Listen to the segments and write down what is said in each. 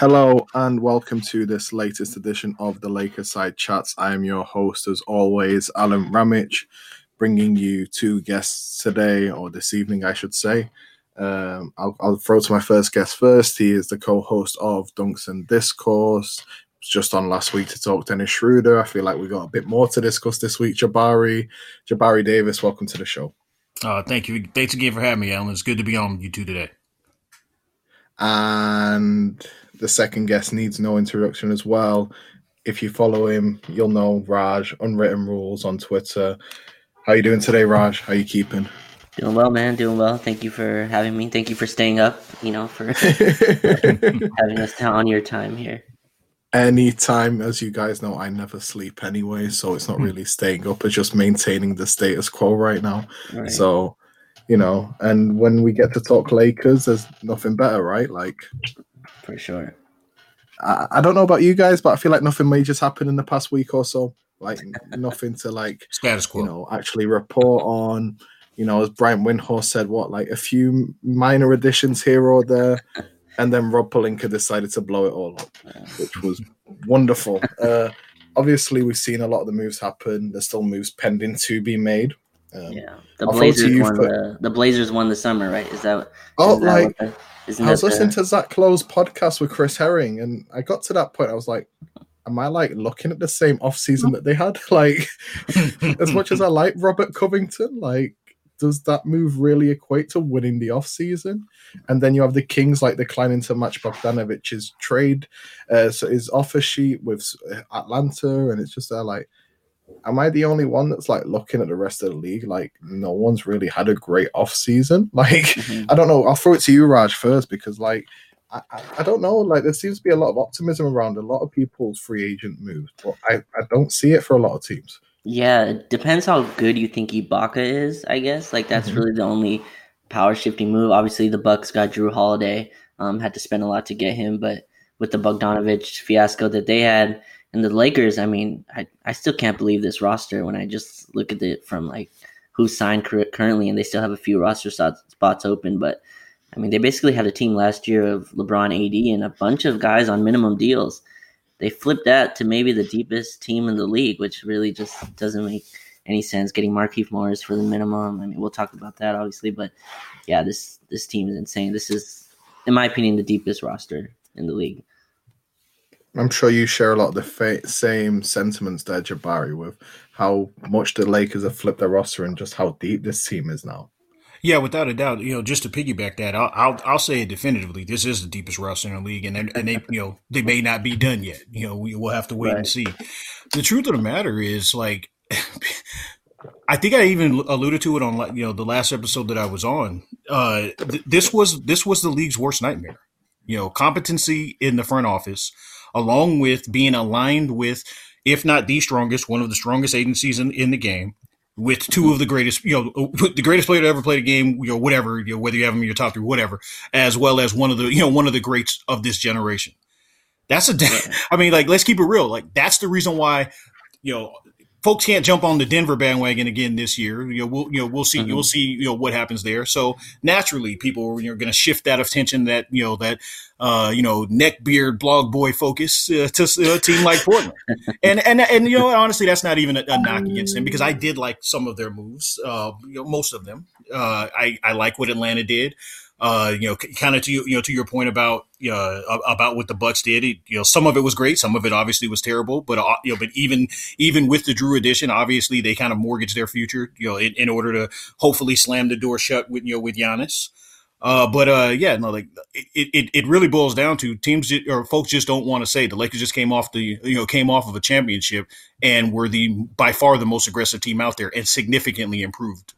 Hello and welcome to this latest edition of the Lakers Side Chats. I am your host, as always, Alen Ramic, bringing you two guests today, or this evening, I should say. Um, I'll, I'll, throw to my first guest first. He is the co-host of Dunks and Discourse. Just on last week to talk Dennis Schroeder. I feel like we got a bit more to discuss this week. Jabari, Jabari Davis, welcome to the show. Uh, thank you. Thanks again for having me, Alan. It's good to be on you two today. And the second guest needs no introduction as well. If you follow him, you'll know Raj, Unwritten Rules on Twitter. How you doing today, Raj? How you keeping? Doing well, man. Doing well. Thank you for having me. Thank you for staying up, you know, for having us on your time here. Anytime, as you guys know, I never sleep anyway, so it's not hmm. really staying up. It's just maintaining the status quo right now. Right. So, you know, and when we get to talk Lakers, there's nothing better, right? Like, for sure. I, I don't know about you guys, but I feel like nothing major's happened in the past week or so. Like nothing to like status quo. You know, actually report on. You know, as Brian Windhorst said, what like a few minor additions here or there, and then Rob Pelinka decided to blow it all up, which was wonderful. Uh, obviously, we've seen a lot of the moves happen. There's still moves pending to be made. Um, yeah, the Blazers won for... the the Blazers won the summer, right? Is that? Oh, is that like the, I was listening the... to Zach Lowe's podcast with Chris Herring, and I got to that point. I was like, "Am I like looking at the same off season that they had? Like, as much as I like Robert Covington, like, does that move really equate to winning the off season? And then you have the Kings like declining to match Bogdanovic's trade, uh, so his offer sheet with Atlanta, and it's just there like am I the only one that's like looking at the rest of the league? Like, no one's really had a great off season. Like, mm-hmm. I don't know. I'll throw it to you, Raj, first because like. I, I don't know. Like there seems to be a lot of optimism around a lot of people's free agent moves, but I, I don't see it for a lot of teams. Yeah, it depends how good you think Ibaka is. I guess like that's mm-hmm. really the only power shifting move. Obviously, the Bucks got Jrue Holiday. Um, had to spend a lot to get him, but with the Bogdanovic fiasco that they had, and the Lakers, I mean, I, I still can't believe this roster when I just look at it from like who signed currently, and they still have a few roster spots open. But I mean, they basically had a team last year of LeBron, AD, and a bunch of guys on minimum deals. They flipped that to maybe the deepest team in the league, which really just doesn't make any sense. Getting Markieff Morris for the minimum. I mean, we'll talk about that obviously, but yeah, this this team is insane. This is, in my opinion, the deepest roster in the league. I'm sure you share a lot of the fa- same sentiments there, Jabari, with how much the Lakers have flipped their roster and just how deep this team is now. Yeah, without a doubt. You know, just to piggyback that, I'll I'll, I'll say it definitively. This is the deepest roster in the league, and and they you know they may not be done yet. You know, we will have to wait right. and see. The truth of the matter is, like, I think I even alluded to it on you know the last episode that I was on. Uh, th- this was this was the league's worst nightmare. You know, competency in the front office along with being aligned with, if not the strongest, one of the strongest agencies in, in the game, with two of the greatest, you know, uh, the greatest player to ever play the game, you know, whatever, you know, whether you have them in your top three, whatever, as well as one of the, you know, one of the greats of this generation. That's a, I mean, like, let's keep it real. Like, that's the reason why, you know, folks can't jump on the Denver bandwagon again this year. You know, we'll you know we'll see mm-hmm. you'll see you know what happens there. So naturally, people are you know, going to shift that attention that you know that uh, you know neckbeard blog boy focus uh, to a team like Portland. and and and you know honestly, that's not even a, a, knock against them because I did like some of their moves. Uh, you know, most of them. Uh, I I like what Atlanta did uh, you know, kind of to you, know, to your point about, uh, about what the Bucks did. It, you know, some of it was great, some of it obviously was terrible. But uh, you know, but even even with the Jrue addition, obviously they kind of mortgaged their future, you know, in, in order to hopefully slam the door shut with you know with Giannis. Uh, but uh, yeah, no, like it, it, it really boils down to teams or folks just don't want to say the Lakers just came off the you know came off of a championship and were the by far the most aggressive team out there and significantly improved.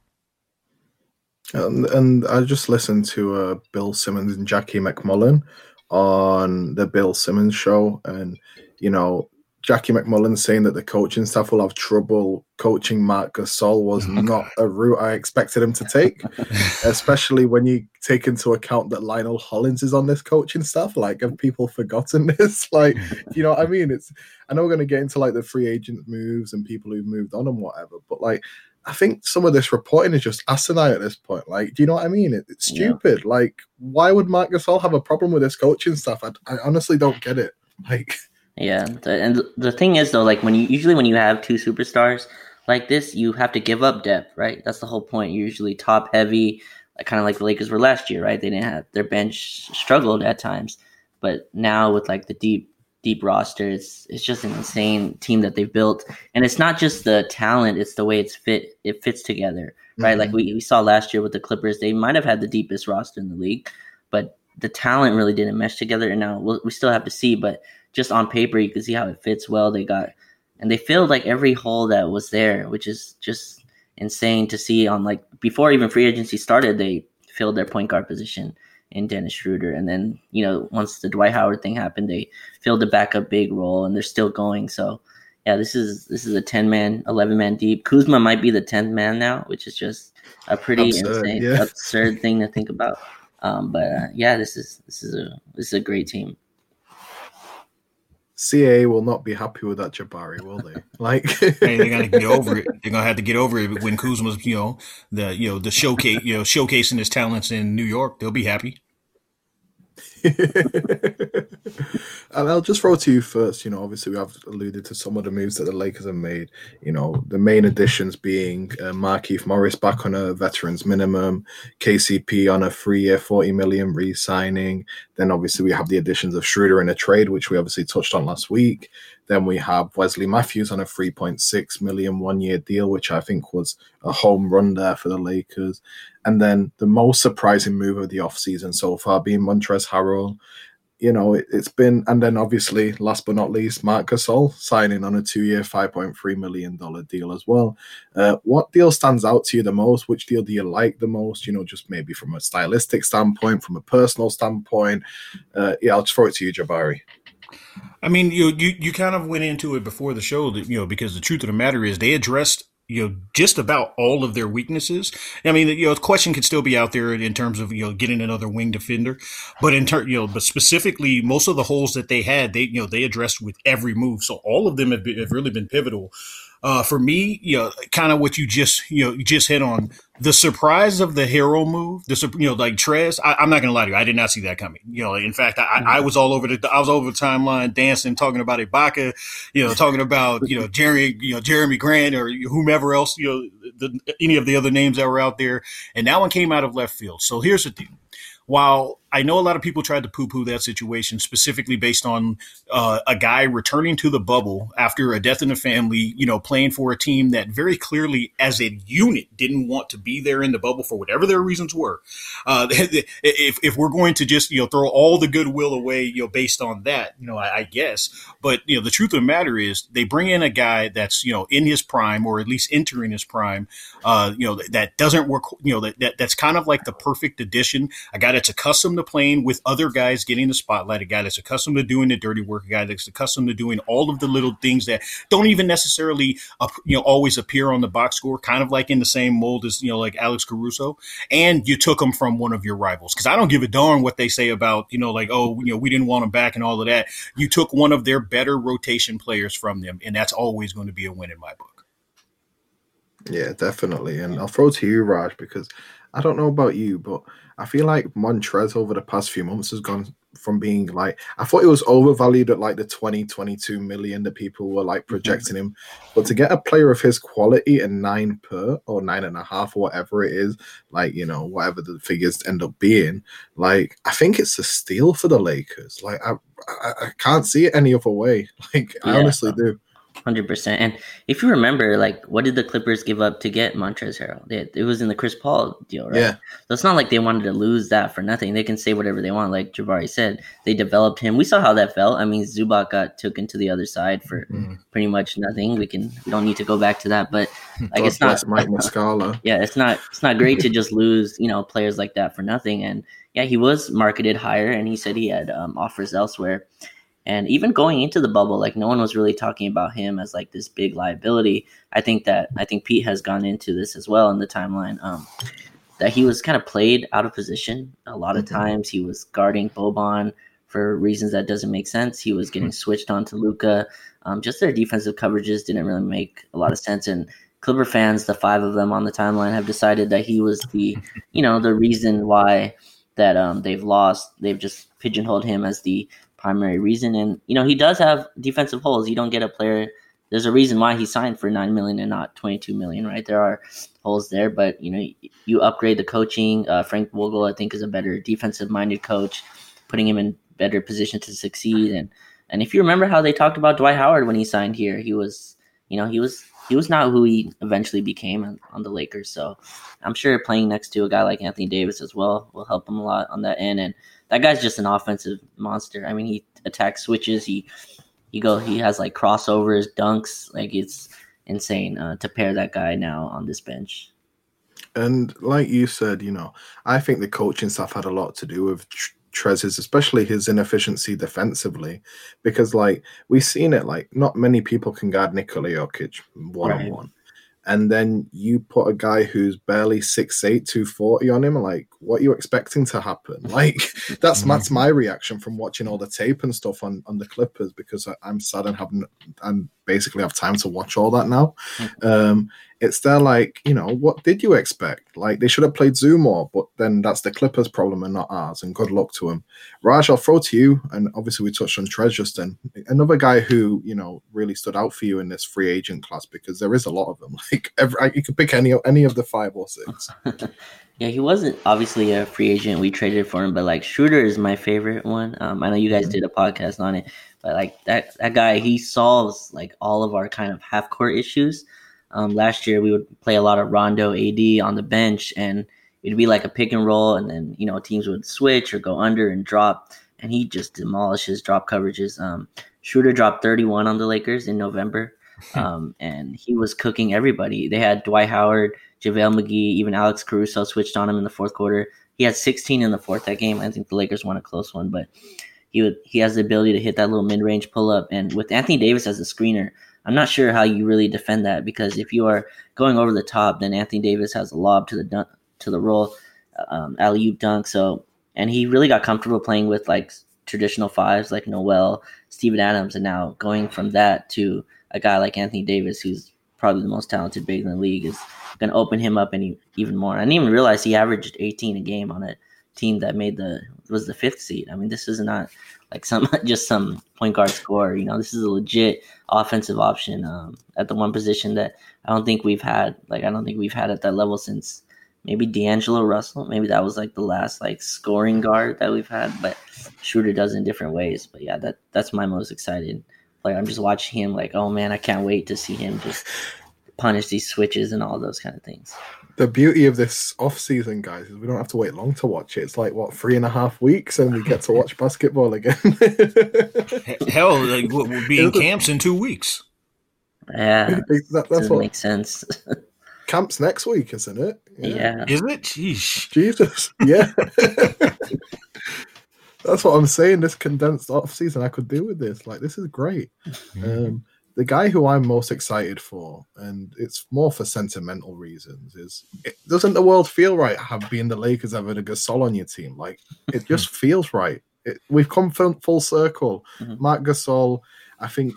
And, and I just listened to uh, Bill Simmons and Jackie MacMullan on the Bill Simmons show, and you know Jackie MacMullan saying that the coaching staff will have trouble coaching Marc Gasol was not a route I expected him to take, especially when you take into account that Lionel Hollins is on this coaching staff. Like, have people forgotten this? Like, you know what I mean? It's I know we're going to get into like the free agent moves and people who've moved on and whatever, but like I think some of this reporting is just asinine at this point. Like, do you know what I mean? It, it's stupid. Yeah. Like, why would Marc Gasol have a problem with his coaching stuff? I, I honestly don't get it. Like, yeah, and the thing is though, like when you usually when you have two superstars like this, you have to give up depth, right? That's the whole point. You're usually top heavy, like, kind of like the Lakers were last year, right? They didn't have their bench struggled at times, but now with like the deep deep roster, it's it's just an insane team that they've built, and it's not just the talent; it's the way it's fit. It fits together, right? Mm-hmm. Like we, we saw last year with the Clippers, they might have had the deepest roster in the league, but the talent really didn't mesh together. And now we'll, we still have to see, but just on paper, you can see how it fits well. They got and they filled like every hole that was there, which is just insane to see. On like before even free agency started, they filled their point guard position in Dennis Schroeder, and then you know once the Dwight Howard thing happened, they filled the backup big role, and they're still going. So yeah, this is this is a ten man, eleven man deep. Kuzma might be the tenth man now, which is just a pretty absurd, insane, yeah. absurd thing to think about. Um, but uh, yeah, this is this is a this is a great team. CA will not be happy with that Jabari, will they? Like, hey, they're gonna get over it. They're gonna have to get over it when Kuzma's, you know, the you know the showcase, you know, showcasing his talents in New York. They'll be happy. and I'll just throw to you first. You know, obviously we have alluded to some of the moves that the Lakers have made. You know, the main additions being uh, Markieff Morris back on a veterans minimum, KCP on a three-year, forty million re-signing. Then obviously we have the additions of Schroeder in a trade, which we obviously touched on last week. Then we have Wesley Matthews on a 3.6 million one year deal, which I think was a home run there for the Lakers. And then the most surprising move of the offseason so far being Montrezl Harrell. You know, it, has been, and then obviously, last but not least, Marc Gasol signing on a two year, $5.3 million deal as well. Uh, what deal stands out to you the most? Which deal do you like the most? You know, just maybe from a stylistic standpoint, from a personal standpoint. Uh, yeah, I'll just throw it to you, Jabari. I mean, you you you kind of went into it before the show that you know because the truth of the matter is they addressed you know just about all of their weaknesses. I mean, you know, the question could still be out there in terms of you know getting another wing defender, but in turn, you know, but specifically most of the holes that they had, they you know they addressed with every move. So all of them have, been, have really been pivotal uh, for me, you know, kind of what you just you know you just hit on the surprise of the hero move. The you know like Trez. I, am not gonna lie to you, I did not see that coming. You know, in fact, I, mm-hmm. I was all over the I was over the timeline dancing, talking about Ibaka, you know, talking about you know Jerry, you know Jerami Grant or whomever else, you know, the, any of the other names that were out there, and that one came out of left field. So here's the deal while I know a lot of people tried to poo poo that situation specifically based on uh, a guy returning to the bubble after a death in the family, you know, playing for a team that very clearly, as a unit, didn't want to be there in the bubble for whatever their reasons were. Uh, if, if we're going to just, you know, throw all the goodwill away, you know, based on that, you know, I, I guess. But, you know, the truth of the matter is they bring in a guy that's, you know, in his prime or at least entering his prime, uh, you know, that, that doesn't work, you know, that, that that's kind of like the perfect addition, a guy that's accustomed to playing with other guys getting the spotlight, a guy that's accustomed to doing the dirty work, a guy that's accustomed to doing all of the little things that don't even necessarily, uh, you know, always appear on the box score, kind of like in the same mold as, you know, like Alex Caruso. And you took him from one of your rivals. Cause I don't give a darn what they say about, you know, like, oh, you know, we didn't want him back and all of that. You took one of their better rotation players from them. And that's always going to be a win in my book. Yeah, definitely. And I'll throw to you, Raj, because I don't know about you, but I feel like Montrez over the past few months has gone from being like I thought it was overvalued at like the 20, 22 million that people were like mm-hmm. projecting him. But to get a player of his quality and nine per or nine and a half or whatever it is, like you know, whatever the figures end up being, like I think it's a steal for the Lakers. Like I I, I can't see it any other way. Like yeah. I honestly do. Hundred percent. And if you remember, like, what did the Clippers give up to get Montrezl Harrell? It, it was in the Chris Paul deal, right? Yeah. So it's not like they wanted to lose that for nothing. They can say whatever they want. Like Jabari said, they developed him. We saw how that felt. I mean, Zubac got taken to the other side for mm-hmm. pretty much nothing. We can we don't need to go back to that, but like it's not Mike Muscala. yeah, it's not it's not great to just lose you know players like that for nothing. And yeah, he was marketed higher, and he said he had um, offers elsewhere. And even going into the bubble, like no one was really talking about him as like this big liability. I think that I think Pete has gone into this as well in the timeline. Um, that he was kind of played out of position a lot of mm-hmm. times. He was guarding Boban for reasons that doesn't make sense. He was getting mm-hmm. switched on to Luka. Um, just their defensive coverages didn't really make a lot of sense. And Clipper fans, the five of them on the timeline, have decided that he was the, you know, the reason why that um, they've lost. They've just pigeonholed him as the primary reason, and you know he does have defensive holes. You don't get a player. There's a reason why he signed for nine million and not twenty two million, right? There are holes there, but you know you upgrade the coaching. Uh, Frank Vogel, I think, is a better defensive minded coach, putting him in better position to succeed. And and if you remember how they talked about Dwight Howard when he signed here, he was you know he was he was not who he eventually became on, on, the Lakers. So I'm sure playing next to a guy like Anthony Davis as well will help him a lot on that end. And that guy's just an offensive monster. I mean, he attacks switches. He he go he has like crossovers, dunks. Like it's insane uh, to pair that guy now on this bench. And like you said, you know, I think the coaching staff had a lot to do with Trez's, especially his inefficiency defensively, because like we've seen it, like not many people can guard Nikola Jokic one on one. And then you put a guy who's barely 6'8, 240 on him, like what are you expecting to happen? Like that's mm-hmm. that's my reaction from watching all the tape and stuff on, on the Clippers because I, am sad and having I'm basically have time to watch all that now. Mm-hmm. Um, it's there like, you know, what did you expect? Like they should have played Zoo more, but then that's the Clippers' problem and not ours. And good luck to him. Raj, I'll throw to you. And obviously we touched on Trez just then. Another guy who, you know, really stood out for you in this free agent class because there is a lot of them. Like every, you could pick any any of the five or six. yeah, he wasn't obviously a free agent. We traded for him, but like Schroeder is my favorite one. Um, I know you guys did a podcast on it, but like that that guy, he solves like all of our kind of half court issues. Um, last year, we would play a lot of Rondo AD on the bench, and it'd be like a pick and roll, and then you know teams would switch or go under and drop, and he just demolishes drop coverages. Um, Schroeder dropped 31 on the Lakers in November, um, and he was cooking everybody. They had Dwight Howard, JaVale McGee, even Alex Caruso switched on him in the fourth quarter. He had 16 in the fourth that game. I think the Lakers won a close one, but he would he has the ability to hit that little mid range pull up, and with Anthony Davis as a screener, I'm not sure how you really defend that because if you are going over the top, then Anthony Davis has a lob to the dunk, to the roll, um, alley oop dunk. So and he really got comfortable playing with like traditional fives like Noel, Steven Adams, and now going from that to a guy like Anthony Davis, who's probably the most talented big in the league, is going to open him up any even more. I didn't even realize he averaged 18 a game on a team that made the was the fifth seed. I mean, this is not like some just some point guard score. You know, this is a legit offensive option um, at the one position that I don't think we've had. Like I don't think we've had at that level since maybe D'Angelo Russell. Maybe that was like the last like scoring guard that we've had. But Schroeder does in different ways. But yeah, that that's my most excited player. I'm just watching him like, oh man, I can't wait to see him just punish these switches and all those kind of things the beauty of this off season, guys, is we don't have to wait long to watch it. It's like what three and a half weeks, and we get to watch basketball again. Hell, like, we'll be in camps in two weeks. Yeah, that, that's what makes sense. camps next week, isn't it? Yeah, yeah. is it? Jeez. Jesus, yeah. that's what I'm saying. This condensed off season, I could do with this. Like, this is great. Mm-hmm. Um, the guy who I'm most excited for, and it's more for sentimental reasons, is it, doesn't the world feel right have being the Lakers having a Gasol on your team? Like it just feels right. It, we've come full circle. Mm-hmm. Marc Gasol, I think,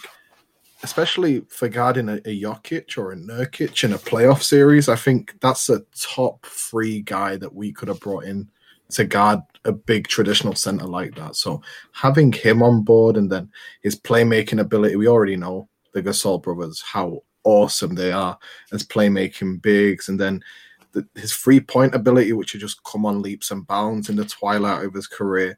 especially for guarding a, a Jokic or a Nurkic in a playoff series, I think that's a top three guy that we could have brought in to guard a big traditional center like that. So having him on board and then his playmaking ability, we already know the Gasol brothers, how awesome they are as playmaking bigs, and then the, his free point ability, which had just come on leaps and bounds in the twilight of his career,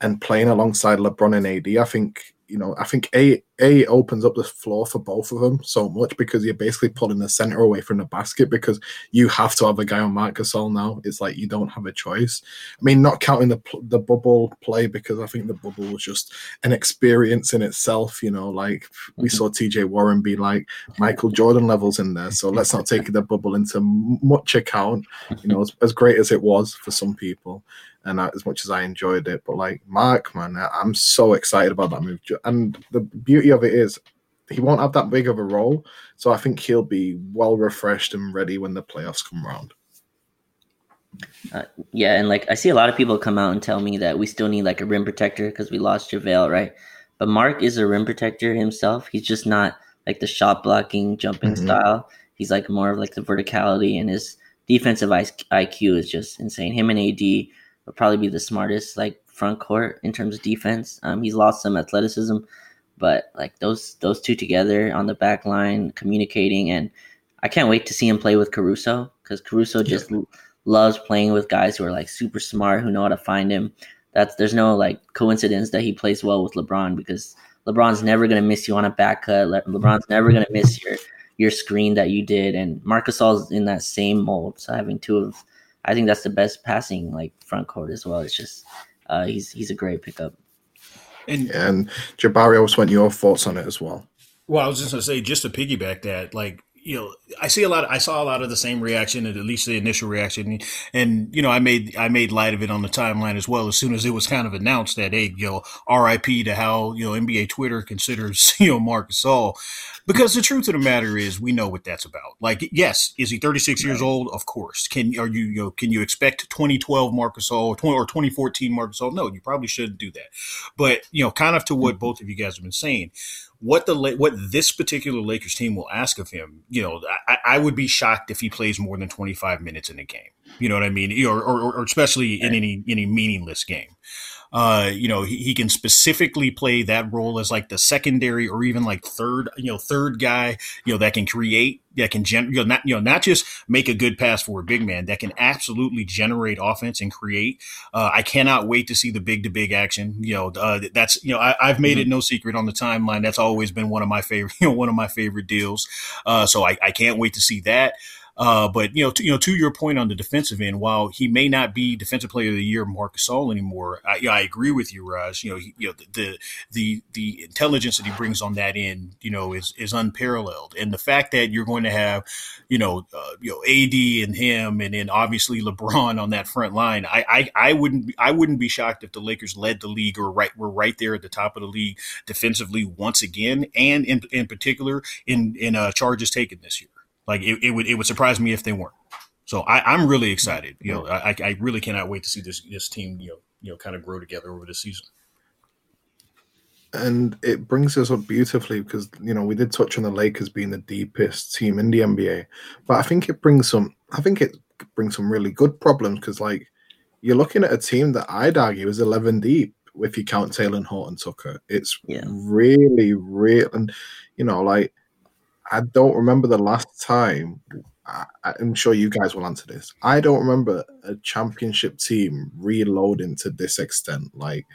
and playing alongside LeBron and AD. I think you know, I think a a opens up the floor for both of them so much because you're basically pulling the center away from the basket because you have to have a guy on Marc Gasol now. It's like you don't have a choice. I mean, not counting the the bubble play because I think the bubble was just an experience in itself. You know, like we mm-hmm. saw T.J. Warren be like Michael Jordan levels in there. So let's not take the bubble into much account. You know, as, as great as it was for some people and as much as I enjoyed it, but like Marc, man, I'm so excited about that move. And the beauty of it is, he won't have that big of a role, so I think he'll be well refreshed and ready when the playoffs come around. Uh, yeah, and like I see a lot of people come out and tell me that we still need like a rim protector because we lost JaVale, right? But Marc is a rim protector himself. He's just not like the shot blocking, jumping mm-hmm. style. he's like more of like the verticality and his defensive IQ is just insane. Him and AD would probably be the smartest like front court in terms of defense. Um, he's lost some athleticism, but like those those two together on the back line communicating and I can't wait to see him play with Caruso because Caruso just yeah. loves playing with guys who are like super smart who know how to find him. That's there's no like coincidence that he plays well with LeBron because LeBron's never gonna miss you on a back cut. Le- LeBron's never gonna miss your your screen that you did, and Marc Gasol's in that same mold. So having two of, I think that's the best passing like front court as well. It's just uh, he's he's a great pickup. And, and Jabari, I was want your thoughts on it as well. Well, I was just gonna say, just to piggyback that, like you know, I see a lot. Of, I saw a lot of the same reaction, at least the initial reaction, and you know, I made I made light of it on the timeline as well. As soon as it was kind of announced that, hey, you know, R.I.P. to how you know NBA Twitter considers you know Marc Gasol, because the truth of the matter is, we know what that's about. Like, yes, is he 36 years old? Of course. Can are you, you know, can you expect 2012 Marc Gasol or 20 or 2014 Marc Gasol? No, you probably shouldn't do that. But you know, kind of to what mm-hmm. both of you guys have been saying what the what this particular Lakers team will ask of him, you know, I, I, would be shocked if he plays more than 25 minutes in a game. You know what I mean? Or, or, or especially in any any meaningless game. Uh, you know, he, he, can specifically play that role as like the secondary or even like third, you know, third guy, you know, that can create, that can gen, you know, not, you know, not just make a good pass for a big man, that can absolutely generate offense and create. Uh, I cannot wait to see the big to big action. You know, uh, that's, you know, I, have made mm-hmm. it no secret on the timeline. That's always been one of my favorite, you know, one of my favorite deals. Uh, so I, I can't wait to see that. Uh, but you know, to, you know, to your point on the defensive end, while he may not be defensive player of the year Marc Gasol anymore, I, I agree with you, Raj. You know, he, you know the the the intelligence that he brings on that end, you know, is is unparalleled, and the fact that you're going to have, you know, uh, you know, AD and him, and then obviously LeBron on that front line, I I, I wouldn't be, I wouldn't be shocked if the Lakers led the league or right were right there at the top of the league defensively once again, and in in particular in in uh, charges taken this year. Like it, it would it would surprise me if they weren't. So I, am really excited. You know, I, I really cannot wait to see this this team you know you know kind of grow together over the season. And it brings us up beautifully because you know we did touch on the Lakers being the deepest team in the NBA, but I think it brings some. I think it brings some really good problems because like you're looking at a team that I'd argue is 11 deep if you count Talen Horton Tucker. It's yeah. really, real, and you know, like I don't remember the last time. I, I'm sure you guys will answer this. I don't remember a championship team reloading to this extent. Like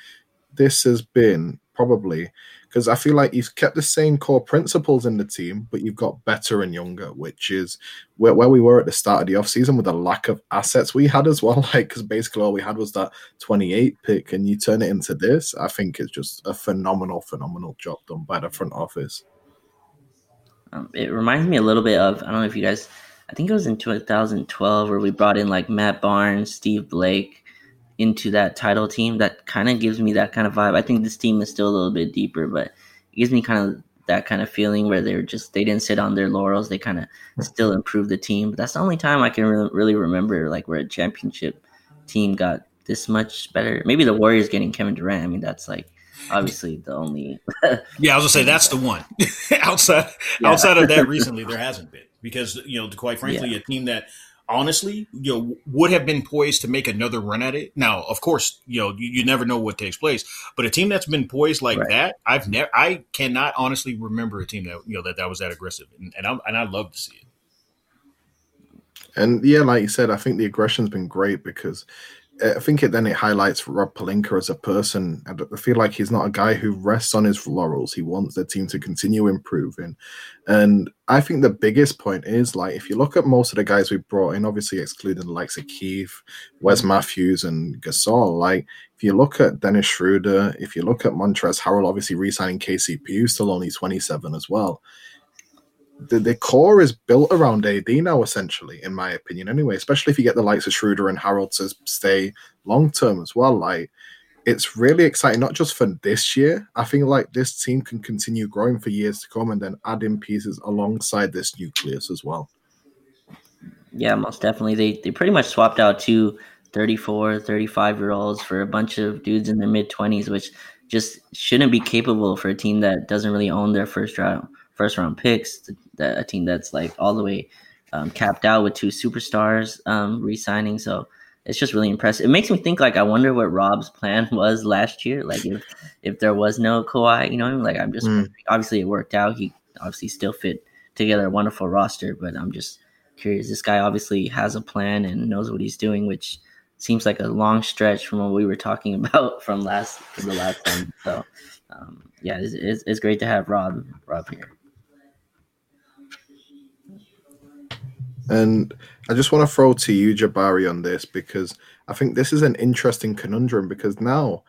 this has been probably because I feel like you've kept the same core principles in the team, but you've got better and younger, which is where, where we were at the start of the offseason with the lack of assets we had as well. Like, because basically all we had was that 28 pick, and you turn it into this. I think it's just a phenomenal, phenomenal job done by the front office. Um, it reminds me a little bit of I don't know if you guys. I think it was in 2012 where we brought in like Matt Barnes, Steve Blake into that title team. That kind of gives me that kind of vibe. I think this team is still a little bit deeper, but it gives me kind of that kind of feeling where they're just they didn't sit on their laurels. They kind of still improved the team. But that's the only time I can re- really remember like where a championship team got this much better. Maybe the Warriors getting Kevin Durant. I mean, that's like obviously the only. yeah, I was gonna say that's the one. outside yeah. outside of that, recently there hasn't been because you know, quite frankly, yeah. a team that honestly, you know, would have been poised to make another run at it. Now, of course, you know, you, you never know what takes place, but a team that's been poised like right. that, I've never, I cannot honestly remember a team that you know that that was that aggressive, and and, I, and I love to see it. And yeah, like you said, I think the aggression's been great because I think it then it highlights Rob Pelinka as a person. I feel like he's not a guy who rests on his laurels. He wants the team to continue improving. And I think the biggest point is like if you look at most of the guys we brought in, obviously excluding the likes of Keith, Wes. Matthews, and Gasol, like if you look at Dennis Schroeder, if you look at Montrezl Harrell, obviously re-signing KCP, who's still only 27 as well the, the core is built around AD now, essentially, in my opinion, anyway, especially if you get the likes of Schroeder and Harrell to stay long term as well. Like, it's really exciting, not just for this year. I think like this team can continue growing for years to come and then add in pieces alongside this nucleus as well. Yeah, most definitely. They they pretty much swapped out two 34, 35 year olds for a bunch of dudes in their mid 20s, which just shouldn't be capable for a team that doesn't really own their first round first round picks. That a team that's like all the way um, capped out with two superstars um, re-signing. So it's just really impressive. It makes me think like I wonder what Rob's plan was last year. Like if if there was no Kawhi, you know, I mean? like I'm just mm. obviously it worked out. He obviously still fit together a wonderful roster, but I'm just curious. This guy obviously has a plan and knows what he's doing, which seems like a long stretch from what we were talking about from last from the last time. So um, yeah, it's, it's, it's great to have Rob Rob here. And I just want to throw to you, Jabari, on this because I think this is an interesting conundrum because now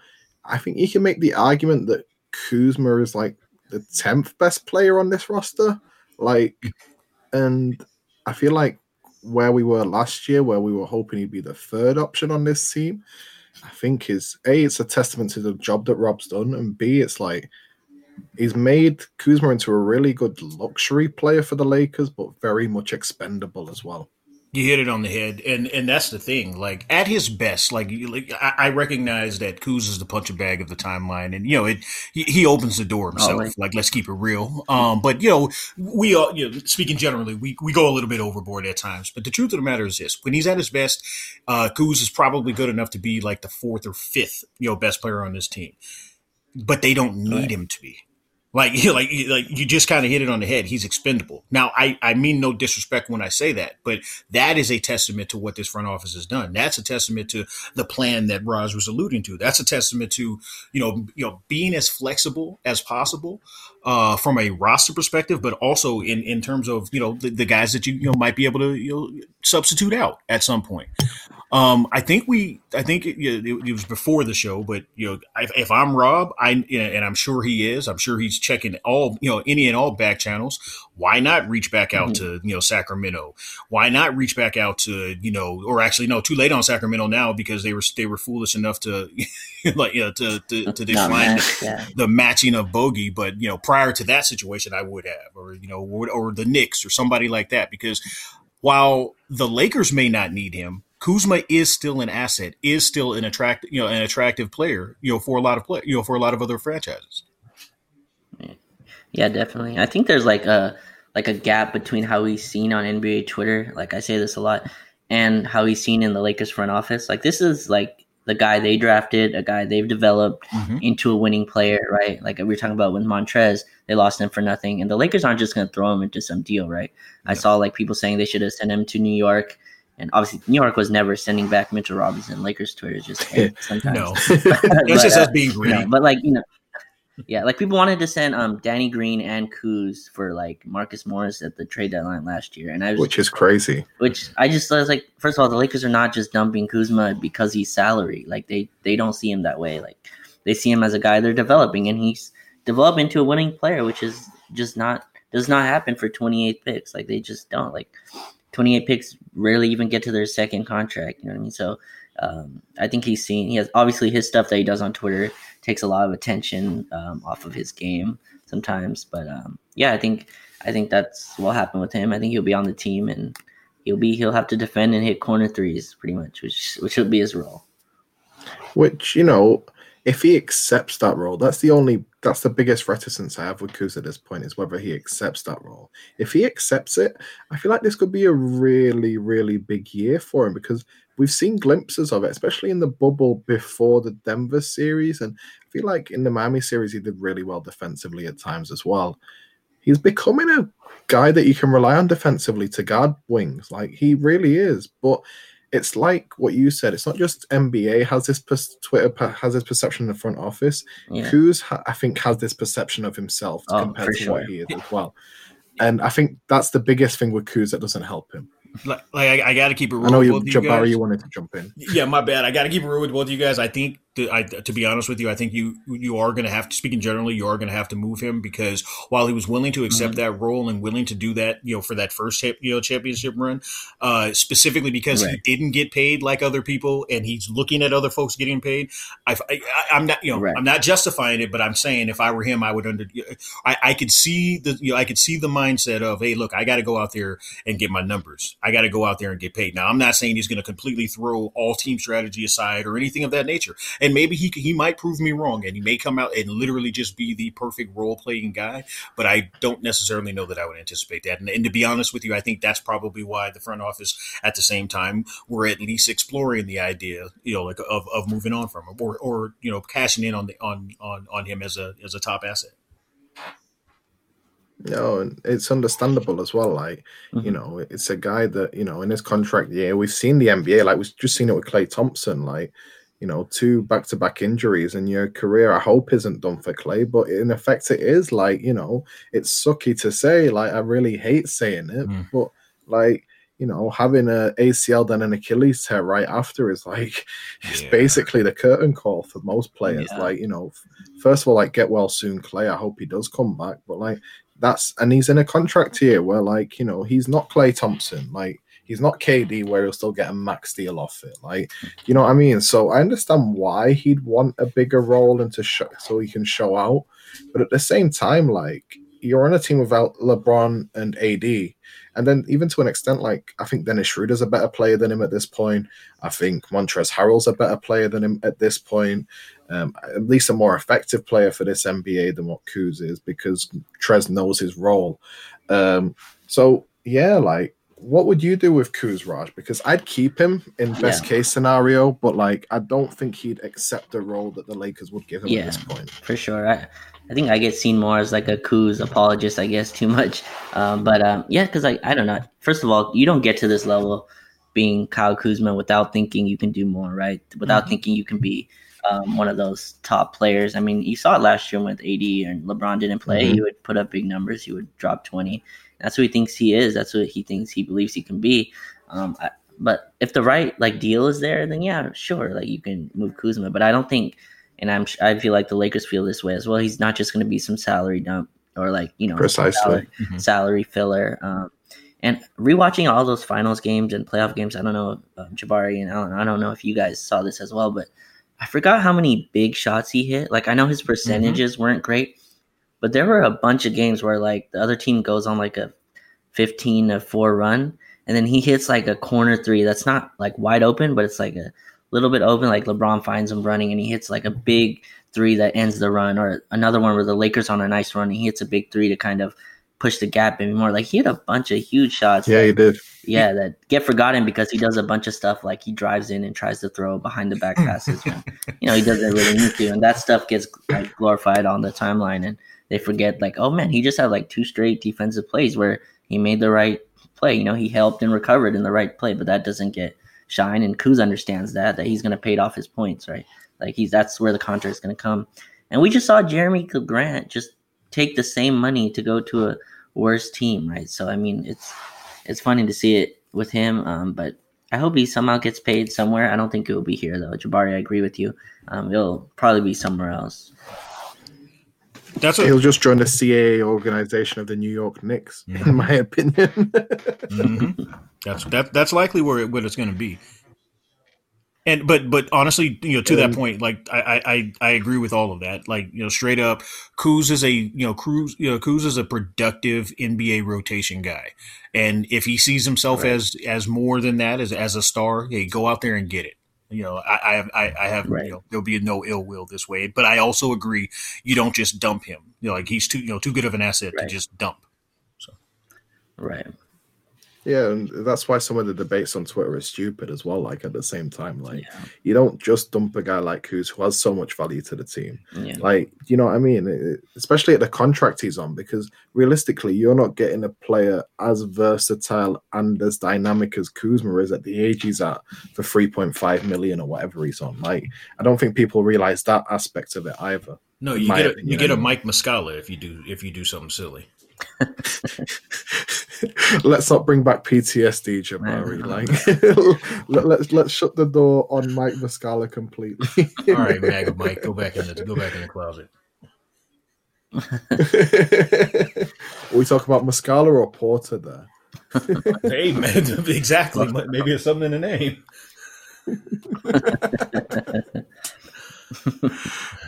I think you can make the argument that Kuzma is like the 10th best player on this roster. Like, and I feel like where we were last year, where we were hoping he'd be the third option on this team, I think is A, it's a testament to the job that Rob's done, and B, it's like he's made Kuzma into a really good luxury player for the Lakers, but very much expendable as well. You hit it on the head, and and that's the thing. Like at his best, like, like I, I recognize that Kuz is the punching bag of the timeline, and you know it. He, he opens the door himself. Oh, like let's keep it real. Um, but you know we are you know speaking generally, we we go a little bit overboard at times. But the truth of the matter is this: when he's at his best, uh, Kuz is probably good enough to be like the fourth or fifth you know best player on this team. But they don't need right. him to be. Like, like, like you just kind of hit it on the head. He's expendable. Now, I, I mean no disrespect when I say that, but that is a testament to what this front office has done. That's a testament to the plan that Raj was alluding to. That's a testament to, you know, you know, being as flexible as possible, uh, from a roster perspective, but also in, in terms of, you know, the, the guys that you, you know, might be able to, you know, substitute out at some point. Um, I think we, I think it, it, it, was before the show, but you know, if, if I'm Rob, I and I'm sure he is, I'm sure he's checking all, you know, any and all back channels. Why not reach back out mm-hmm. to you know Sacramento? Why not reach back out to you know, or actually no, too late on Sacramento now because they were they were foolish enough to like you know, to to, to decline yeah. the matching of Bogey, but you know, prior to that situation, I would have, or you know, or, or the Knicks or somebody like that, because while the Lakers may not need him Kuzma is still an asset, is still an attractive, you know, an attractive player, you know, for a lot of play, you know, for a lot of other franchises. Yeah, definitely. I think there's like a like a gap between how he's seen on NBA Twitter, like I say this a lot, and how he's seen in the Lakers front office. Like this is like the guy they drafted, a guy they've developed mm-hmm. into a winning player, right? Like we were talking about with Montrez, they lost him for nothing, and the Lakers aren't just going to throw him into some deal, right? Yeah. I saw like people saying they should have sent him to New York and obviously, New York was never sending back Mitchell Robinson. Lakers Twitter is just sometimes. no, it's just us being greedy. No, but like you know, yeah, like people wanted to send um Danny Green and Kuz for like Marcus Morris at the trade deadline last year, and I was which is crazy. Which I just I was like, first of all, the Lakers are not just dumping Kuzma because he's salary. Like they they don't see him that way. Like they see him as a guy they're developing, and he's developed into a winning player, which is just not does not happen for 28 picks. Like they just don't. Like 28 picks rarely even get to their second contract. You know what I mean? So um, I think he's seen, he has obviously his stuff that he does on Twitter takes a lot of attention um, off of his game sometimes. But um, yeah, I think, I think that's what happened with him. I think he'll be on the team and he'll be, he'll have to defend and hit corner threes pretty much, which, which will be his role. Which, you know, if he accepts that role, that's the only that's the biggest reticence I have with Kuz at this point is whether he accepts that role. If he accepts it, I feel like this could be a really, really big year for him because we've seen glimpses of it, especially in the bubble before the Denver series. And I feel like in the Miami series, he did really well defensively at times as well. He's becoming a guy that you can rely on defensively to guard wings. Like he really is. But it's like what you said. It's not just NBA has this per- Twitter has this perception in the front office. Yeah. Kuz, ha- I think, has this perception of himself oh, compared to sure. what he is as well. And I think that's the biggest thing with Kuz that doesn't help him like, like I, I got to keep it real. I know you, Jabari, you, you wanted to jump in. Yeah, my bad. I got to keep it real with both of you guys. I think, to, I, to be honest with you, I think you you are going to have to. Speaking generally, you are going to have to move him because while he was willing to accept mm-hmm. that role and willing to do that, you know, for that first you know championship run, uh, specifically because right. he didn't get paid like other people, and he's looking at other folks getting paid. I, I am not, you know, right. I'm not justifying it, but I'm saying if I were him, I would under. I, I could see the, you know, I could see the mindset of, hey, look, I got to go out there and get my numbers. I got to go out there and get paid. Now, I'm not saying he's going to completely throw all team strategy aside or anything of that nature. and maybe he he might prove me wrong, and he may come out and literally just be the perfect role playing guy. But I don't necessarily know that I would anticipate that. And, and to be honest with you, I think that's probably why the front office, at the same time, were at least exploring the idea, you know, like of, of moving on from him, or or you know, cashing in on the on on on him as a as a top asset. No, and it's understandable as well. Like, mm-hmm. you know, it's a guy that, you know, in his contract year, we've seen the NBA, like we've just seen it with Klay Thompson, like, you know, two back to back injuries in your career, I hope isn't done for Klay, but in effect it is. Like, you know, it's sucky to say, like, I really hate saying it, mm. but like, you know, having a ACL then an Achilles tear right after is like it's yeah. basically the curtain call for most players. Yeah. Like, you know, first of all, like get well soon, Klay. I hope he does come back. But like that's and he's in a contract here where like you know he's not Klay Thompson, like he's not KD where he'll still get a max deal off it. Like you know what I mean. So I understand why he'd want a bigger role and to show so he can show out, but at the same time, like you're on a team without LeBron and AD. And then even to an extent, like I think Dennis Schroeder's a better player than him at this point. I think Montrezl Harrell's a better player than him at this point um, at least a more effective player for this NBA than what Kuz is because Trez knows his role. Um, so yeah, like what would you do with Kuz Raj? Because I'd keep him in best yeah. case scenario, but like I don't think he'd accept the role that the Lakers would give him yeah, at this point. For sure. I, I think I get seen more as like a Kuz apologist, I guess, too much. Um, but um, yeah, because I, I don't know. First of all, you don't get to this level being Kyle Kuzma without thinking you can do more, right? Without mm-hmm. thinking you can be um, one of those top players. I mean, you saw it last year with AD and LeBron didn't play. Mm-hmm. He would put up big numbers. He would drop 20. That's what he thinks he is. That's what he thinks he believes he can be. Um, I, but if the right like deal is there, then yeah, sure, like you can move Kuzma. But I don't think, and I'm I feel like the Lakers feel this way as well. He's not just going to be some salary dump or like you know precisely salary, mm-hmm. salary filler. Um, and rewatching all those finals games and playoff games, I don't know, uh, Jabari and Alan, I don't know if you guys saw this as well, but I forgot how many big shots he hit. Like I know his percentages mm-hmm. weren't great, but there were a bunch of games where like the other team goes on like a 15 to 4 run and then he hits like a corner three that's not like wide open, but it's like a little bit open like LeBron finds him running and he hits like a big three that ends the run or another one where the Lakers on a nice run and he hits a big three to kind of push the gap anymore. Like he had a bunch of huge shots. Yeah, that, he did. Yeah, that get forgotten because he does a bunch of stuff like he drives in and tries to throw behind the back passes. when, you know, he doesn't really need to, and that stuff gets like glorified on the timeline, and they forget like, oh man, he just had like two straight defensive plays where he made the right play. You know, he helped and recovered in the right play, but that doesn't get shine. And Kuz understands that that he's going to pay off his points, right? Like he's that's where the contract is going to come. And we just saw Jerami Grant just take the same money to go to a worse team, right? So I mean, it's it's funny to see it with him, um, but I hope he somehow gets paid somewhere. I don't think it will be here though. Jabari, I agree with you. Um, it'll probably be somewhere else. That's what, he'll just join the CAA organization of the New York Knicks, mm-hmm. in my opinion. mm-hmm. That's that, that's likely where it, what it's going to be. And but but honestly, you know, to that point, like I, I I agree with all of that. Like you know, straight up, Kuz is a you know Cruz you know Kuz is a productive NBA rotation guy, and if he sees himself right. as as more than that as as a star, hey, go out there and get it. You know, I I I, I have right. you know there'll be no ill will this way, but I also agree you don't just dump him. You know, like he's too you know too good of an asset right. to just dump. So, right. Yeah, and that's why some of the debates on Twitter are stupid as well. Like at the same time, like yeah. you don't just dump a guy like Kuz who has so much value to the team. Yeah. Like you know what I mean? especially at the contract he's on, because realistically, you're not getting a player as versatile and as dynamic as Kuzma is at the age he's at for 3.5 million or whatever he's on. Like I don't think people realize that aspect of it either. No, you get a, opinion. you get a Mike Muscala if you do if you do something silly. let's not bring back PTSD, Jabari. Like, let, us let's, let's shut the door on Mike Muscala completely. All right, Mag Mike, go back in the go back in the closet. we talk about Muscala or Porter there. hey, man, exactly. Maybe it's something in the name.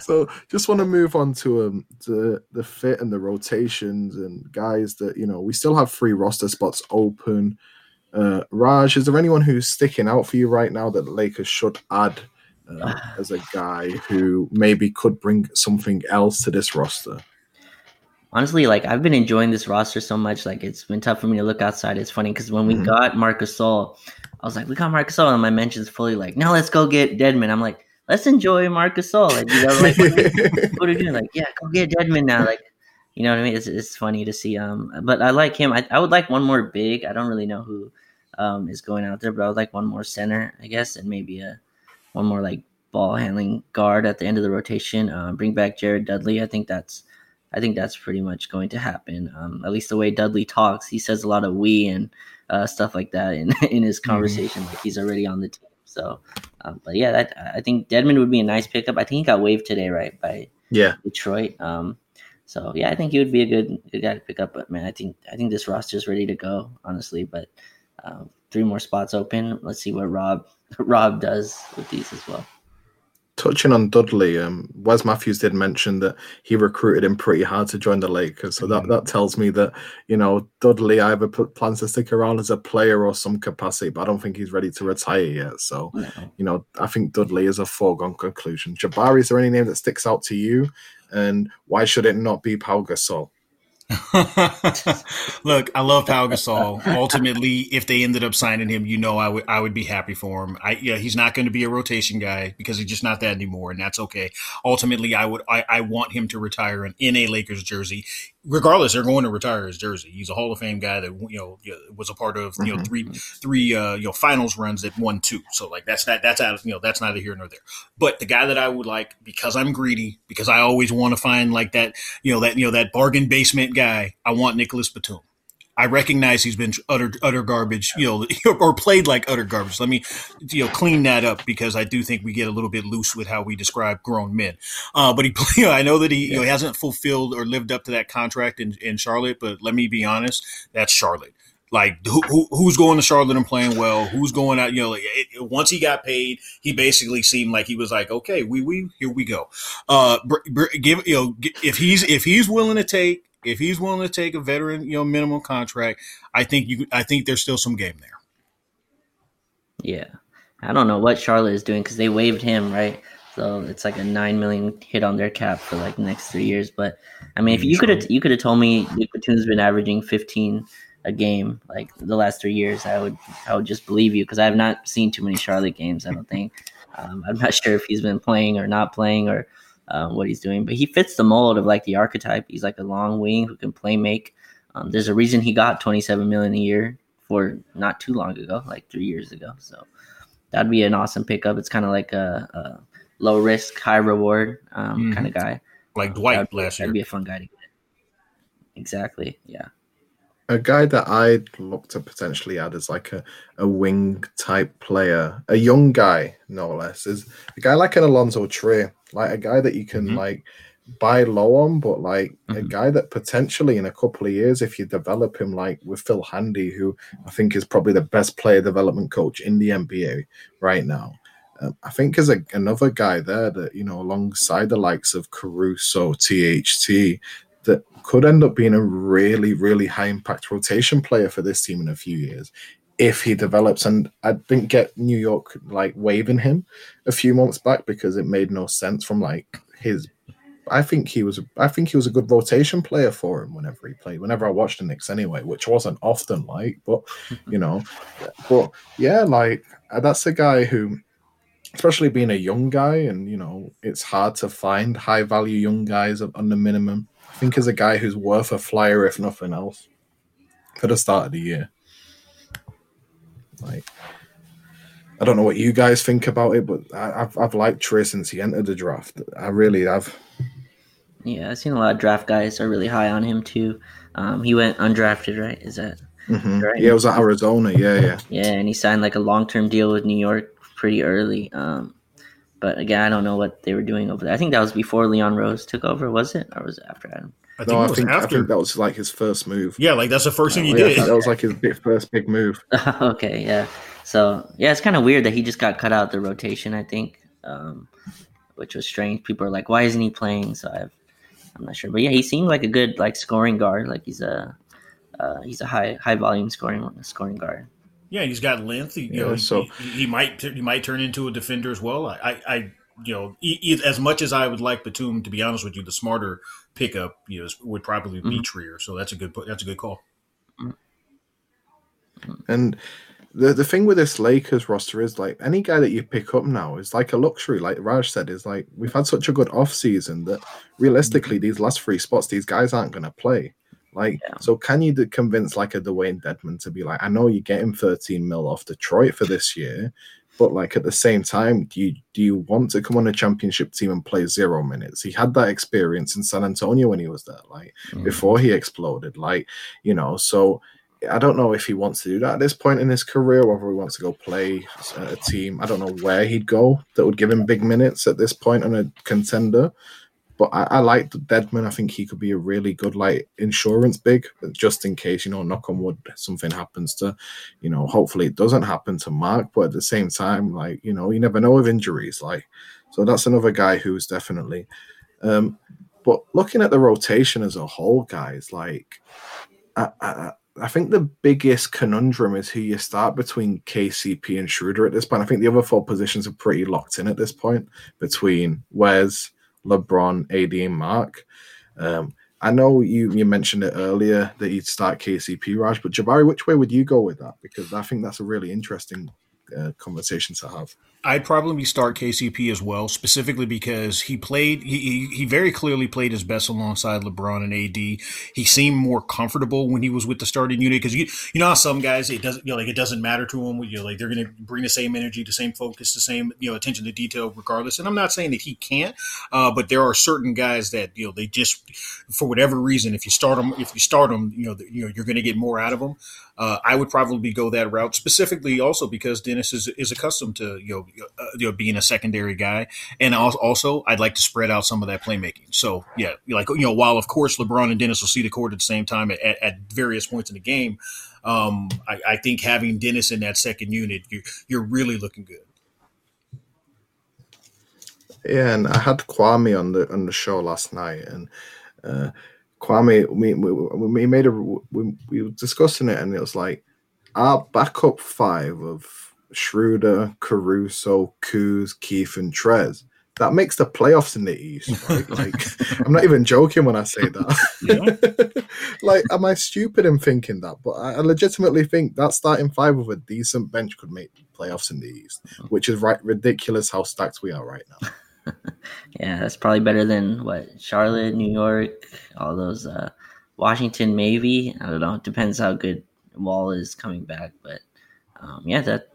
So just want to move on to um the the fit and the rotations and guys that you know we still have three roster spots open. Uh, Raj, is there anyone who's sticking out for you right now that the Lakers should add uh, as a guy who maybe could bring something else to this roster? Honestly, like I've been enjoying this roster so much. Like it's been tough for me to look outside. It's funny because when we mm-hmm. got Marcus Gasol, I was like, we got Marcus Gasol, and my mentions fully like, now let's go get Dedmon. I'm like, let's enjoy Marcus Gasol. Like, you know, like what are you doing? Like, yeah, go get Dedmon now. Like, you know what I mean? It's, it's funny to see. Um, but I like him. I, I would like one more big. I don't really know who um is going out there, but I would like one more center, I guess, and maybe a one more like ball handling guard at the end of the rotation. Uh, bring back Jared Dudley. I think that's I think that's pretty much going to happen. Um, at least the way Dudley talks, he says a lot of we and uh, stuff like that in in his mm-hmm. conversation, mm-hmm. like he's already on the team. So, um, but yeah, that, I think Dedmon would be a nice pickup. I think he got waived today, right, by yeah Detroit. Um, so yeah, I think he would be a good good guy to pick up. But man, I think I think this roster is ready to go, honestly. But uh, three more spots open. Let's see what Rob Rob does with these as well touching on Dudley, um, Wes Matthews did mention that he recruited him pretty hard to join the Lakers. So that, mm-hmm. that tells me that, you know, Dudley either plans to stick around as a player or some capacity, but I don't think he's ready to retire yet. So, you know, I think Dudley is a foregone conclusion. Jabari, is there any name that sticks out to you? And why should it not be Pau Gasol? Look, I love Pau Gasol. Ultimately, if they ended up signing him, you know, I would I would be happy for him. I yeah, he's not going to be a rotation guy because he's just not that anymore, and that's okay. Ultimately, I would I, I want him to retire in, in a Lakers jersey regardless, they're going to retire his jersey. He's a Hall of Fame guy that you know was a part of you know mm-hmm. three three uh, you know finals runs that won two. So like that's that that's out of you know that's neither here nor there. But the guy that I would like because I'm greedy because I always want to find like that you know that you know that bargain basement guy. I want Nicolas Batum. I recognize he's been utter utter garbage, you know, or played like utter garbage. Let me, you know, clean that up because I do think we get a little bit loose with how we describe grown men. Uh, but he, you know, I know that he, you know, he hasn't fulfilled or lived up to that contract in, in Charlotte. But let me be honest, that's Charlotte. Like who, who, who's going to Charlotte and playing well? Who's going out? You know, it, it, once he got paid, he basically seemed like he was like, okay, we we here we go. Uh, give you know if he's if he's willing to take if he's willing to take a veteran, you know, minimum contract, I think you I think there's still some game there. Yeah. I don't know what Charlotte is doing because they waived him, right? So it's like a nine million hit on their cap for like the next three years. But I mean, if you could have you could have told me Nick Batum's been averaging fifteen a game like the last three years, I would I would just believe you because I have not seen too many Charlotte games. I don't think. Um, I'm not sure if he's been playing or not playing or um, what he's doing. But he fits the mold of like the archetype. He's like a long wing who can play make. Um, there's a reason he got 27 million a year for not too long ago, like three years ago. So that'd be an awesome pickup. It's kind of like a, a, low risk, high reward um, mm-hmm. kind of guy. Like Dwight that'd, last year. That'd be a fun guy to get. Exactly. Yeah a guy that I'd look to potentially add as like a, a wing type player, a young guy, no less, is a guy like an Alonzo Trier, like a guy that you can mm-hmm. like buy low on, but like mm-hmm. a guy that potentially in a couple of years, if you develop him like with Phil Handy, who I think is probably the best player development coach in the NBA right now. Um, I think as a, another guy there that you know alongside the likes of Caruso, THT, that could end up being a really, really high impact rotation player for this team in a few years if he develops. And I didn't get New York like waving him a few months back because it made no sense from like his. I think he was. I think he was a good rotation player for him whenever he played. Whenever I watched the Knicks, anyway, which wasn't often, like, but you know, but yeah, like uh, that's a guy who especially being a young guy and you know it's hard to find high value young guys on the minimum I think is a guy who's worth a flyer if nothing else for the start of the year. Like, I don't know what you guys think about it, but I, have I've liked Trey since he entered the draft. I really have. Yeah, I've seen a lot of draft guys are really high on him too. Um, he went undrafted, right? Is that mm-hmm. right? Yeah, it was at Arizona. Yeah, yeah. Yeah, and he signed like a long term deal with New York pretty early. Um, but again, I don't know what they were doing over there. I think that was before Leon Rose took over, was it, or was it after Adam? I think, no, I think, I think that was like his first move. Yeah, like that's the first thing he yeah, did. That was like his big, first big move. okay, yeah. So yeah, it's kind of weird that he just got cut out the rotation. I think, um, which was strange. People are like, "Why isn't he playing?" So I've, I'm not sure, but yeah, he seemed like a good like scoring guard. Like he's a uh, he's a high high volume scoring scoring guard. Yeah, he's got length. He, yeah, know, so he, he, might he might turn into a defender as well. I, I you know, e- as much as I would like Batum, to be honest with you, the smarter pickup you know would probably be mm-hmm. Trier. So that's a good that's a good call. And the the thing with this Lakers roster is like any guy that you pick up now is like a luxury. Like Raj said, is like we've had such a good off season that realistically, mm-hmm. these last three spots, these guys aren't going to play. Like, yeah. so can you convince like a Dewayne Dedmon to be like, I know you're getting 13 mil off Detroit for this year, but like at the same time, do you do you want to come on a championship team and play zero minutes? He had that experience in San Antonio when he was there, like mm-hmm. before he exploded, like you know. So I don't know if he wants to do that at this point in his career, whether he wants to go play a team. I don't know where he'd go that would give him big minutes at this point on a contender. But I, I like Dedmon. I think he could be a really good like insurance big, just in case you know, knock on wood, something happens to, you know, hopefully it doesn't happen to Marc. But at the same time, like you know, you never know of injuries. Like, so that's another guy who's definitely. Um, but looking at the rotation as a whole, guys, like, I, I, I think the biggest conundrum is who you start between KCP and Schroeder at this point. I think the other four positions are pretty locked in at this point between Wes, LeBron, AD, Marc. Um, I know you you mentioned it earlier that you'd start KCP, Raj, but Jabari, which way would you go with that? Because I think that's a really interesting uh, conversation to have. I'd probably start KCP as well, specifically because he played. He, he very clearly played his best alongside LeBron and AD. He seemed more comfortable when he was with the starting unit because you you know some guys it doesn't you know like it doesn't matter to them. You know like they're going to bring the same energy, the same focus, the same you know attention to detail regardless. And I'm not saying that he can't, uh, but there are certain guys that you know they just for whatever reason if you start them if you start them you know you know you're going to get more out of them. Uh, I would probably go that route specifically also because Dennis is, is accustomed to you know, uh, you know being a secondary guy, and also I'd like to spread out some of that playmaking. So yeah, like you know, while of course LeBron and Dennis will see the court at the same time at, at various points in the game, um, I, I, think having Dennis in that second unit, you, you're really looking good. Yeah, and I had Kwame on the on the show last night, and. Uh, Kwame, we, we, we made a we, we were discussing it, and it was like our backup five of Schroeder, Caruso, Kuz, Keith, and Trez. That makes the playoffs in the East, right? Like, I'm not even joking when I say that. like, am I stupid in thinking that? But I legitimately think that starting five with a decent bench could make playoffs in the East, oh. which is right ridiculous how stacked we are right now. yeah, that's probably better than what Charlotte, New York, all those. Uh, Washington, maybe. I don't know. It depends how good Wall is coming back, but um, yeah, that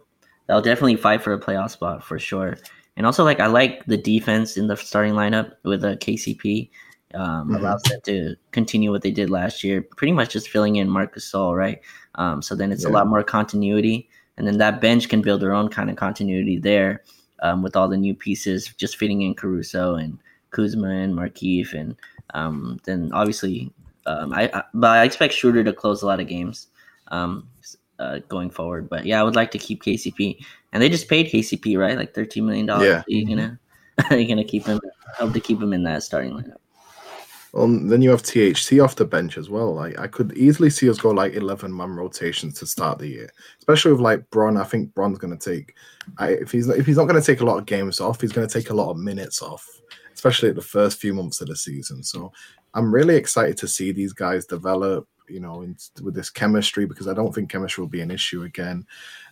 they'll definitely fight for a playoff spot for sure. And also, like I like the defense in the starting lineup with a uh, KCP. Um, mm-hmm. Allows them to continue what they did last year, pretty much just filling in Marcus Gasol, right? Um, so then it's yeah. a lot more continuity, and then that bench can build their own kind of continuity there um, with all the new pieces, just fitting in Caruso and Kuzma and Markieff, and um, then obviously, um, I, I, but I expect Schroeder to close a lot of games um, uh, going forward. But yeah, I would like to keep KCP, and they just paid KCP right, like thirteen million dollars. Yeah. Are you gonna are you gonna keep him? Help to keep him in that starting lineup. Well, then you have THT off the bench as well. Like I could easily see us go like eleven man rotations to start the year, especially with like Bron. I think Bron's going to take. I, if he's if he's not going to take a lot of games off, he's going to take a lot of minutes off, especially at the first few months of the season. So I'm really excited to see these guys develop. You know, in, with this chemistry because I don't think chemistry will be an issue again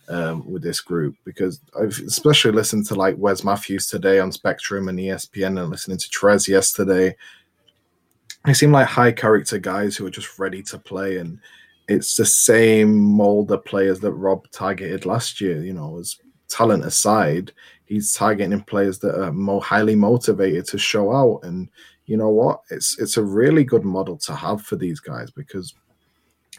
um, with this group because I've especially listened to like Wes Matthews today on Spectrum and ESPN and listening to Trez yesterday they seem like high character guys who are just ready to play and it's the same mold of players that Rob targeted last year. You know, as talent aside, he's targeting players that are more highly motivated to show out. And you know what? It's it's a really good model to have for these guys because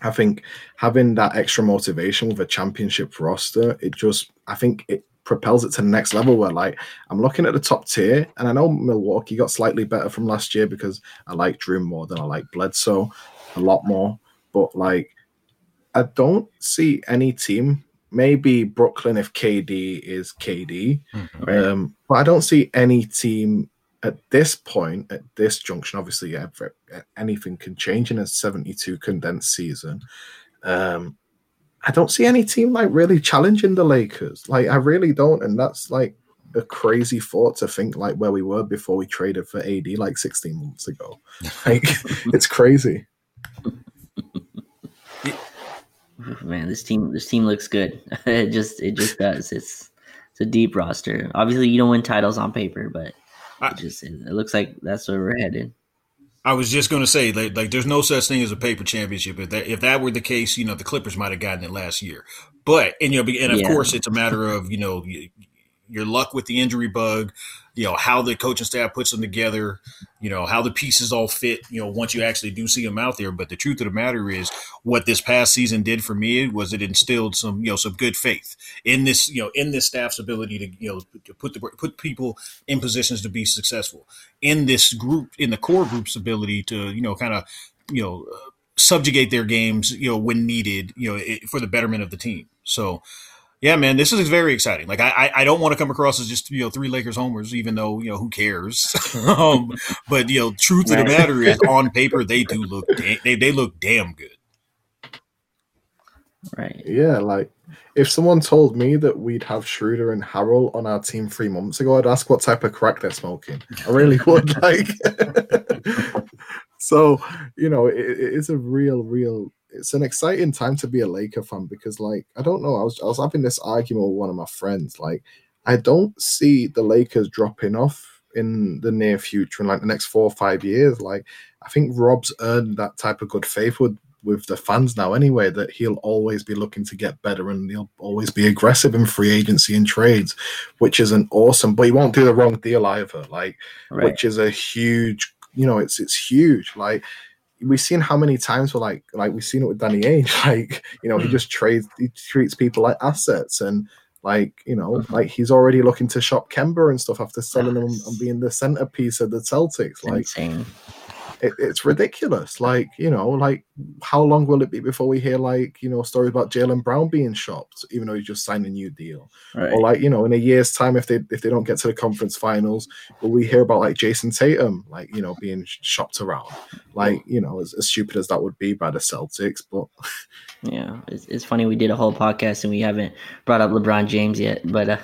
I think having that extra motivation with a championship roster, it just I think it propels it to the next level where like I'm looking at the top tier and I know Milwaukee got slightly better from last year because I like Jrue more than I like Bledsoe a lot more. But like I don't see any team, maybe Brooklyn if KD is KD. Mm-hmm. Um, but I don't see any team at this point, at this junction, obviously, yeah, anything can change in a 72 condensed season. Um, I don't see any team like really challenging the Lakers. Like I really don't, and that's like a crazy thought to think like where we were before we traded for AD like 16 months ago. Like it's crazy. Man, this team this team looks good. it just it just does. It's it's a deep roster. Obviously, you don't win titles on paper, but it just it looks like that's where we're headed. I was just going to say, like, like, there's no such thing as a paper championship. If that if that were the case, you know, the Clippers might have gotten it last year. But and you know, and of yeah. course, it's a matter of you know your luck with the injury bug, you know, how the coaching staff puts them together, you know, how the pieces all fit, you know, once you actually do see them out there. But the truth of the matter is what this past season did for me was it instilled some, you know, some good faith in this, you know, in this staff's ability to, you know, to put the put people in positions to be successful. In this group, in the core group's ability to, you know, kind of, you know, subjugate their games, you know, when needed, you know, it, for the betterment of the team. So, yeah, man, this is very exciting. Like, I, I don't want to come across as just you know three Lakers homers, even though you know who cares. um, but you know, truth of the matter is, on paper, they do look da- they they look damn good. Right. Yeah, like if someone told me that we'd have Schroeder and Harrell on our team three months ago, I'd ask what type of crack they're smoking. I really would. like, so you know, it, it is a real, real it's an exciting time to be a Laker fan because, like, I don't know. I was I was having this argument with one of my friends. Like, I don't see the Lakers dropping off in the near future in like the next four or five years. Like, I think Rob's earned that type of good faith with with the fans now anyway that he'll always be looking to get better and he'll always be aggressive in free agency and trades which is an awesome but he won't do the wrong deal either like right. which is a huge you know it's it's huge like we've seen how many times we're like like we've seen it with Danny Ainge. Like, you know, he hmm. just trades he treats people like assets and like, you know, mm-hmm. like he's already looking to shop Kemba and stuff after selling him and being the centerpiece of the Celtics. Like Insane it, it's ridiculous. Like, you know, like how long will it be before we hear like, you know, stories about Jaylen Brown being shopped, even though he just signed a new deal? Right. Or like, you know, in a year's time, if they if they don't get to the conference finals, will we hear about like Jayson Tatum, like, you know, being shopped around? Like, you know, as, as stupid as that would be by the Celtics, but yeah, it's, it's funny we did a whole podcast and we haven't brought up LeBron James yet, but uh,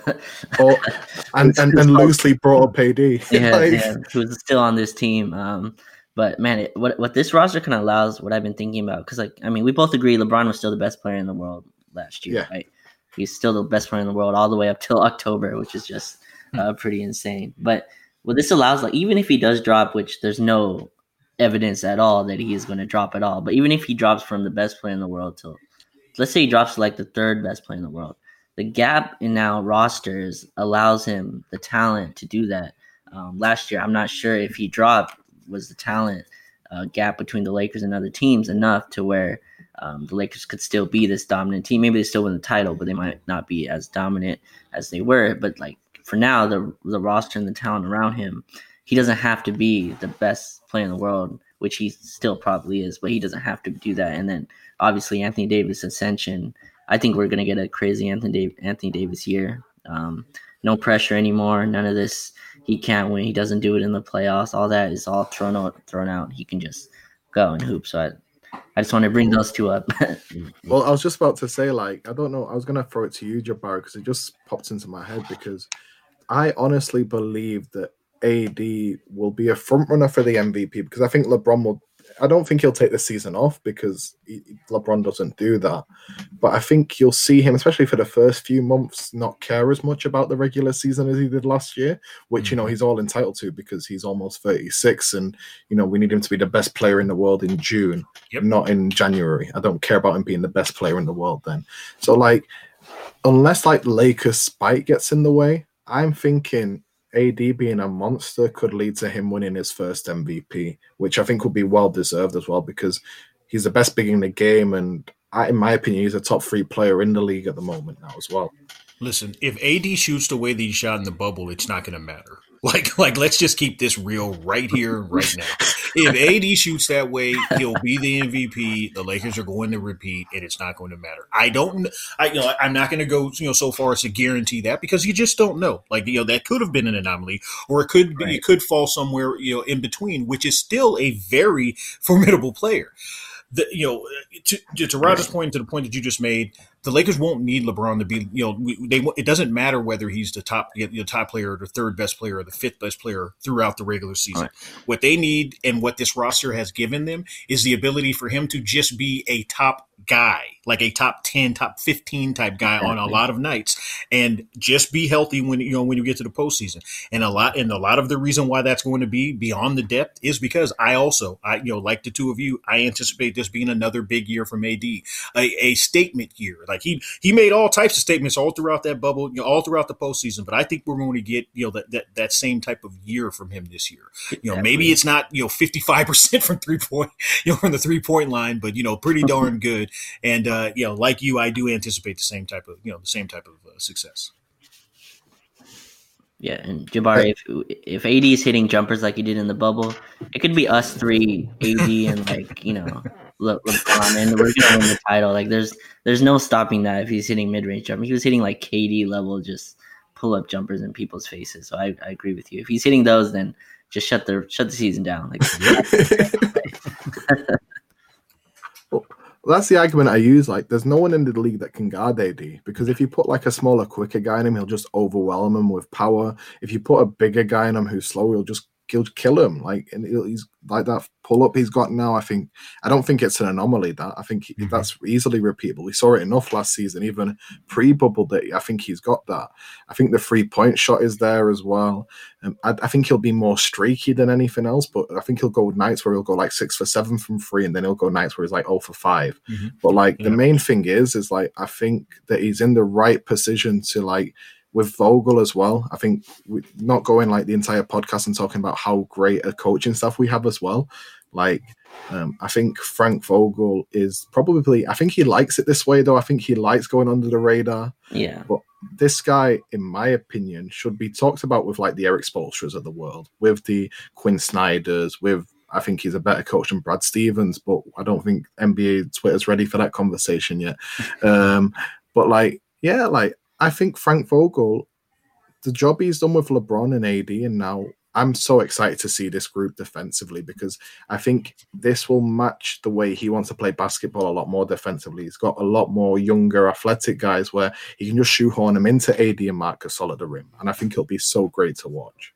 oh, and, and, and loosely brought up AD. Yeah, like, yeah, who's still on this team. Um, but man, it, what what this roster kind of allows, what I've been thinking about, because like I mean, we both agree LeBron was still the best player in the world last year, yeah. right? He's still the best player in the world all the way up till October, which is just hmm. uh, pretty insane. But what this allows, like, even if he does drop, which there's no evidence at all that he is going to drop at all, but even if he drops from the best player in the world to, let's say he drops to like the third best player in the world, the gap in now rosters allows him the talent to do that. Um, last year, I'm not sure if he dropped was the talent uh, gap between the Lakers and other teams enough to where um, the Lakers could still be this dominant team. Maybe they still win the title, but they might not be as dominant as they were. But like for now, the the roster and the talent around him, he doesn't have to be the best player in the world, which he still probably is, but he doesn't have to do that. And then obviously Anthony Davis ascension. I think we're gonna get a crazy Anthony Anthony Davis year. Um, no pressure anymore. None of this he can't win. He doesn't do it in the playoffs. All that is all thrown out. Thrown out. He can just go and hoop. So I, I just want to bring those two up. well, I was just about to say, like, I don't know. I was gonna throw it to you, Jabbar, because it just popped into my head because I honestly believe that AD will be a front runner for the MVP because I think LeBron will I don't think he'll take the season off because he, LeBron doesn't do that. But I think you'll see him, especially for the first few months, not care as much about the regular season as he did last year, which mm-hmm. you know mm-hmm. he's all entitled to because he's almost 36, and you know we need him to be the best player in the world in June, yep. not in January. I don't care about him being the best player in the world then. So like, unless like Lakers spite gets in the way, I'm thinking AD being a monster could lead to him winning his first MVP, which I think would be well deserved as well because he's the best big in the game, and I, in my opinion, he's a top three player in the league at the moment now as well. Listen, if AD shoots the way that he shot in the bubble, it's not going to matter. Like, like let's just keep this real right here, right now. if AD shoots that way, he'll be the MVP. The Lakers are going to repeat, and it's not going to matter. I don't, I you know, I'm not going to go you know so far as to guarantee that because you just don't know. Like you know, that could have been an anomaly, or it could right. it could fall somewhere you know in between, which is still a very formidable player. the, you know, to, to Roger's point, to the point that you just made, the Lakers won't need LeBron to be, you know, they it doesn't matter whether he's the top, the top player, or the third best player, or the fifth best player throughout the regular season. Right. What they need and what this roster has given them is the ability for him to just be a top guy, like a top 10, top 15 type guy on a lot of nights and just be healthy when you know when you get to the postseason. And a lot and a lot of the reason why that's going to be beyond the depth is because I also I you know like the two of you, I anticipate this being another big year from AD. A, a statement year. Like he he made all types of statements all throughout that bubble, you know, all throughout the postseason. But I think we're going to get, you know, that that, that same type of year from him this year. You know, maybe it's not, you know, 55% from three point, you know, from the three point line, but you know, pretty darn good. And uh, you know, like you, I do anticipate the same type of, you know, the same type of uh, success. Yeah, and Jabari, if if AD is hitting jumpers like he did in the bubble, it could be us three, AD and like you know Le- LeBron, and we're gonna win the title. Like there's there's no stopping that if he's hitting mid range jumper. He was hitting like KD level, just pull up jumpers in people's faces. So I, I agree with you. If he's hitting those, then just shut the shut the season down. Like Well, that's the argument I use. Like, there's no one in the league that can guard AD because if you put like a smaller, quicker guy in him, he'll just overwhelm him with power. If you put a bigger guy in him who's slow, he'll just he'll kill him. Like, and he's like that pull up he's got now. I think I don't think it's an anomaly. That I think mm-hmm. that's easily repeatable. We saw it enough last season, even pre bubble. day. I think he's got that. I think the three point shot is there as well. Um, I, I, think he'll be more streaky than anything else. But I think he'll go nights where he'll go like six for seven from three, and then he'll go nights where he's like oh for 5 mm-hmm. But like yeah. the main thing is, is like I think that he's in the right position to like with Vogel as well. I think we not going like the entire podcast and talking about how great a coaching staff we have as well. Like, um, I think Frank Vogel is probably. I think he likes it this way, though. I think he likes going under the radar. Yeah. But this guy, in my opinion, should be talked about with like the Erik Spoelstras of the world, with the Quinn Snyders, with I think he's a better coach than Brad Stevens, but I don't think NBA Twitter's ready for that conversation yet. um, but like, yeah, like I think Frank Vogel, the job he's done with LeBron and AD, and now I'm so excited to see this group defensively because I think this will match the way he wants to play basketball a lot more defensively. He's got a lot more younger, athletic guys where he can just shoehorn them into AD and Marcus at the rim, and I think it'll be so great to watch.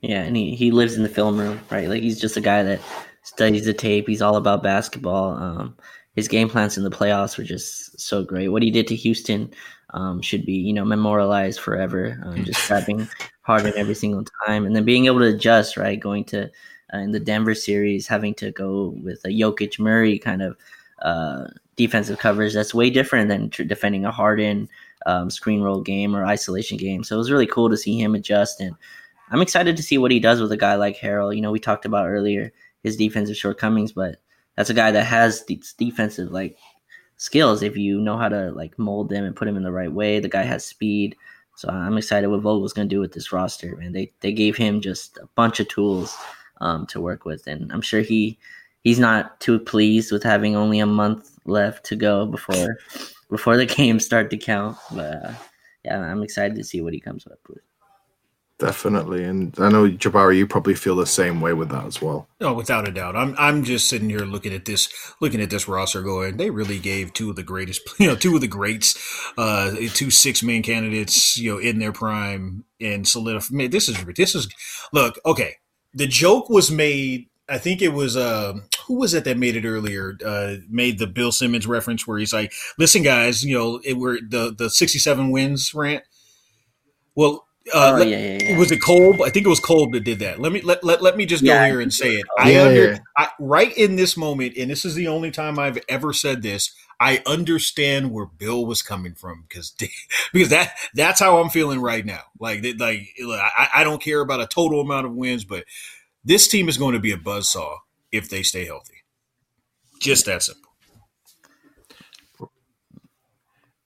Yeah, and he, he lives in the film room, right? Like he's just a guy that studies the tape. He's all about basketball. Um, his game plans in the playoffs were just so great. What he did to Houston um, should be you know memorialized forever. Um, just grabbing Harden every single time, and then being able to adjust right, going to uh, in the Denver series, having to go with a Jokic Murray kind of uh, defensive coverage. That's way different than tr- defending a Harden um, screen roll game or isolation game. So it was really cool to see him adjust, and I'm excited to see what he does with a guy like Harrell. You know, we talked about earlier his defensive shortcomings, but that's a guy that has these defensive like skills if you know how to like mold them and put them in the right way. The guy has speed. So I'm excited what Vogel's going to do with this roster, man. They they gave him just a bunch of tools um, to work with, and I'm sure he he's not too pleased with having only a month left to go before before the games start to count. But uh, yeah, I'm excited to see what he comes up with. Definitely, and I know Jabari, you probably feel the same way with that as well. Oh, without a doubt. I'm I'm just sitting here looking at this, looking at this roster, going, they really gave two of the greatest, you know, two of the greats, uh, two six man candidates, you know, in their prime and solidify. This is this is look okay. The joke was made. I think it was uh, who was it that made it earlier? Uh, made the Bill Simmons reference where he's like, "Listen, guys, you know, it were the the sixty seven wins rant." Well, uh, oh, let, yeah, yeah, yeah. Was it Kolb? I think it was Kolb that did that. Let me let, let, let me just go here and say it. I under I, right in this moment, and this is the only time I've ever said this. I understand where Bill was coming from because because that that's how I'm feeling right now. Like like I, I don't care about a total amount of wins, but this team is going to be a buzzsaw if they stay healthy. Just that simple.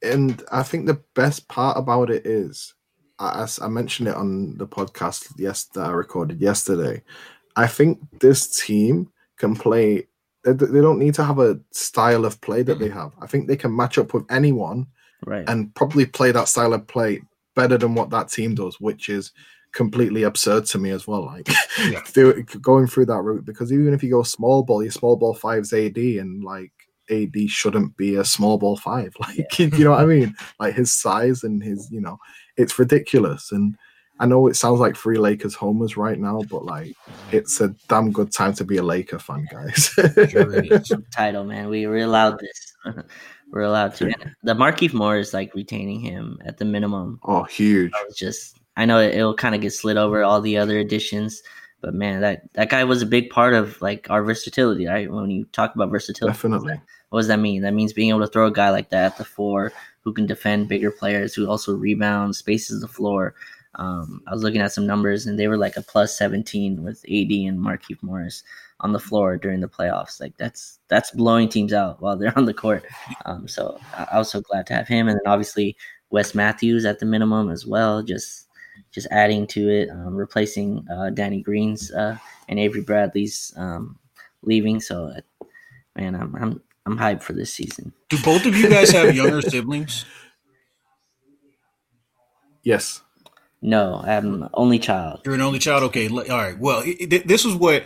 And I think the best part about it is I, I mentioned it on the podcast yes that I recorded yesterday. I think this team can play. They, they don't need to have a style of play that they have. I think they can match up with anyone, right. and probably play that style of play better than what that team does, which is completely absurd to me as well. Like yeah. going through that route because even if you go small ball, your small ball fives AD, and like AD shouldn't be a small ball five. Like yeah. you know what I mean? Like his size and his you know, it's ridiculous. And I know it sounds like three Lakers homers right now, but like it's a damn good time to be a Laker fan, guys. Title man, we were allowed this. we're allowed to. The Markieff Morris like retaining him at the minimum. Oh, huge! Just I know it, will kind of get slid over all the other additions, but man, that that guy was a big part of like our versatility. Right? When you talk about versatility, definitely. What does that mean? That means being able to throw a guy like that at the four who can defend bigger players, who also rebounds, spaces the floor. Um, I was looking at some numbers, and they were like a plus 17 with AD and Markieff Morris on the floor during the playoffs. Like that's that's blowing teams out while they're on the court. Um, so I, I was so glad to have him, and then obviously Wes Matthews at the minimum as well. Just just adding to it, um, replacing uh, Danny Green's uh, and Avery Bradley's um, leaving. So, man, I'm I'm I'm hyped for this season. Do both of you guys have younger siblings? Yes. No, I'm only child. You're an only child. Okay, all right. Well, it, this is what.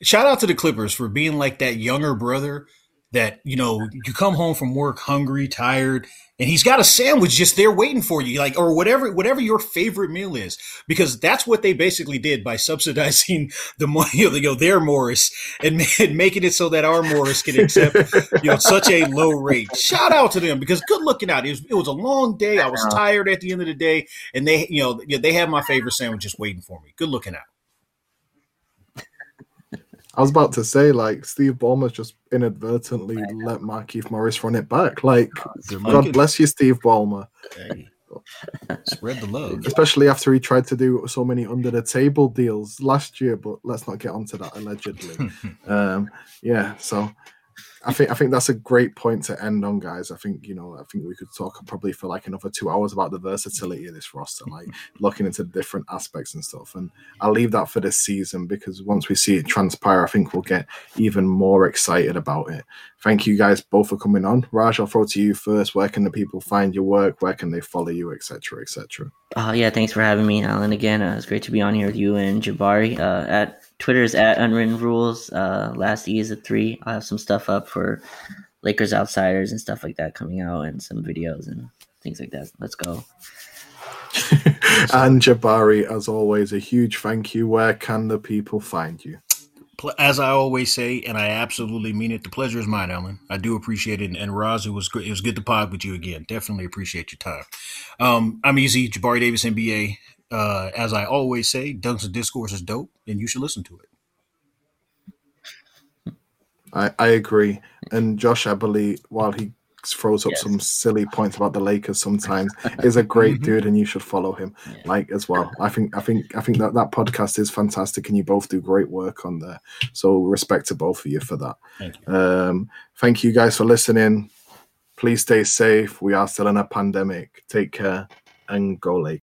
Shout out to the Clippers for being like that younger brother that you know you come home from work hungry, tired, and he's got a sandwich just there waiting for you, like or whatever whatever your favorite meal is, because that's what they basically did by subsidizing the money, you know, their Morris and, and making it so that our Morris can accept you know such a low rate. Shout out to them because good looking out. It was, it was a long day. I was tired at the end of the day, and they you know they have my favorite sandwich just waiting for me. Good looking out. I was about to say, like, Steve Ballmer just inadvertently let Markieff Morris run it back. Like, oh, God bless you, Steve Ballmer. Spread the love. Especially after he tried to do so many under the table deals last year, but let's not get onto that allegedly. um, yeah, so I think I think that's a great point to end on, guys. I think you know I think we could talk probably for like another two hours about the versatility of this roster, like looking into different aspects and stuff. And I'll leave that for this season because once we see it transpire, I think we'll get even more excited about it. Thank you guys both for coming on. Raj, I'll throw to you first. Where can the people find your work? Where can they follow you, etc., etc. Uh, yeah, thanks for having me, Alen. Again, uh, it's great to be on here with you and Jabari uh, at Twitter is at Unwritten Rules. Uh, last E is a three. I have some stuff up for Lakers outsiders and stuff like that coming out, and some videos and things like that. Let's go. and Jabari, as always, a huge thank you. Where can the people find you? As I always say, and I absolutely mean it, the pleasure is mine, Ellen. I do appreciate it. And Roz, it was great. It was good to pod with you again. Definitely appreciate your time. Um, I'm easy, Jabari Davis, NBA uh, as I always say, Dunks and Discourse is dope, and you should listen to it. I, I agree. And Josh Eberly, while he throws up yes. some silly points about the Lakers sometimes, is a great mm-hmm. dude, and you should follow him, yeah. like as well. I think I think I think that that podcast is fantastic, and you both do great work on there. So respect to both of you for that. Thank you, um, thank you guys for listening. Please stay safe. We are still in a pandemic. Take care and go Lakers.